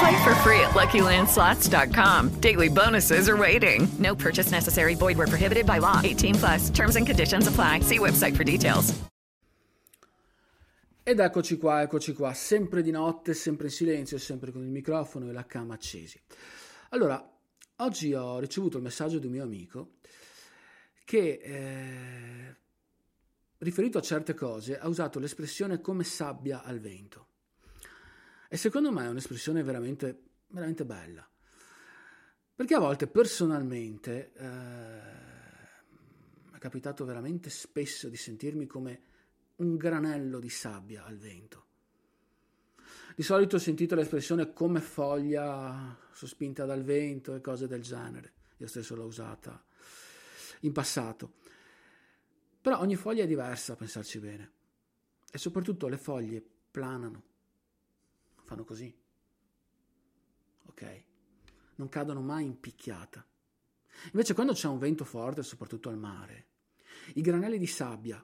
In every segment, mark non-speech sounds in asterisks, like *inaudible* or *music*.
Play for free at LuckyLandSlots.com. Daily bonuses are waiting. No purchase necessary. Void were prohibited by law. 18 plus. Terms and conditions apply. See website for details. Ed eccoci qua, eccoci qua, sempre di notte, sempre in silenzio, sempre con il microfono e la cam accesi. Allora, oggi ho ricevuto il messaggio di un mio amico che, eh, riferito a certe cose, ha usato l'espressione come sabbia al vento. E secondo me è un'espressione veramente, veramente bella. Perché a volte personalmente eh, è capitato veramente spesso di sentirmi come un granello di sabbia al vento. Di solito ho sentito l'espressione come foglia sospinta dal vento e cose del genere. Io stesso l'ho usata in passato. Però ogni foglia è diversa a pensarci bene. E soprattutto le foglie planano. Fanno così. Ok? Non cadono mai in picchiata. Invece quando c'è un vento forte, soprattutto al mare, i granelli di sabbia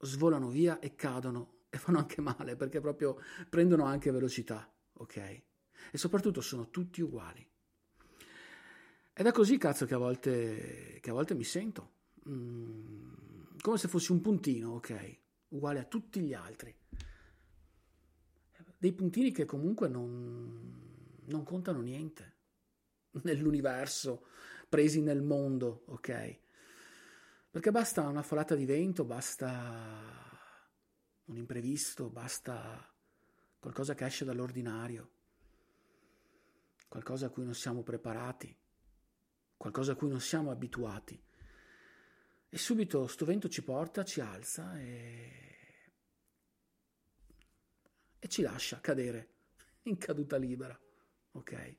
svolano via e cadono *laughs* e fanno anche male perché proprio prendono anche velocità, ok? E soprattutto sono tutti uguali. Ed è così, cazzo, che a volte, che a volte mi sento. Mm, come se fossi un puntino, ok? Uguale a tutti gli altri. Dei puntini che comunque non, non contano niente *laughs* nell'universo, presi nel mondo, ok? Perché basta una folata di vento, basta un imprevisto, basta qualcosa che esce dall'ordinario, qualcosa a cui non siamo preparati, qualcosa a cui non siamo abituati. E subito sto vento ci porta, ci alza e, e ci lascia cadere *laughs* in caduta libera, ok?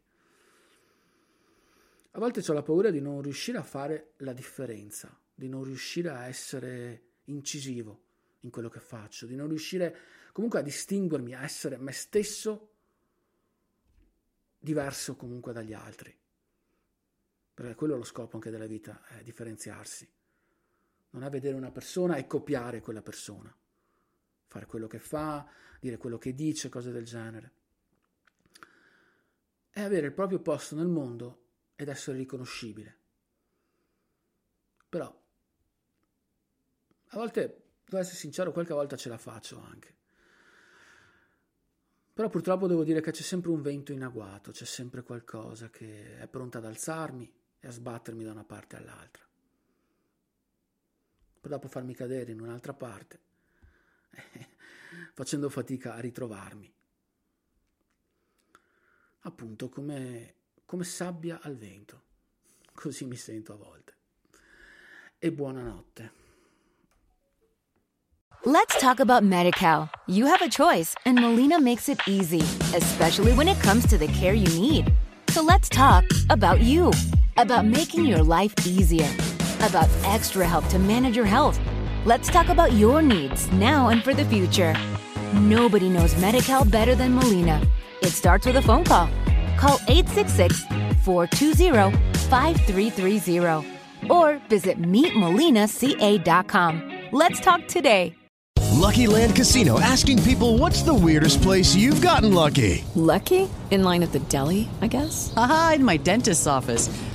A volte ho la paura di non riuscire a fare la differenza di non riuscire a essere incisivo in quello che faccio, di non riuscire comunque a distinguermi, a essere me stesso diverso comunque dagli altri. Perché quello è lo scopo anche della vita, è differenziarsi. Non è vedere una persona e copiare quella persona. Fare quello che fa, dire quello che dice, cose del genere. È avere il proprio posto nel mondo ed essere riconoscibile. Però a volte, devo essere sincero, qualche volta ce la faccio anche. Però purtroppo devo dire che c'è sempre un vento in agguato, c'è sempre qualcosa che è pronta ad alzarmi e a sbattermi da una parte all'altra. Per dopo farmi cadere in un'altra parte, facendo fatica a ritrovarmi. Appunto come, come sabbia al vento. Così mi sento a volte. E buonanotte. Let's talk about MediCal. You have a choice, and Molina makes it easy, especially when it comes to the care you need. So let's talk about you, about making your life easier, about extra help to manage your health. Let's talk about your needs now and for the future. Nobody knows MediCal better than Molina. It starts with a phone call. Call 866 420 5330 or visit meetmolinaca.com. Let's talk today. Lucky Land Casino asking people what's the weirdest place you've gotten lucky? Lucky? In line at the deli, I guess? Aha, in my dentist's office.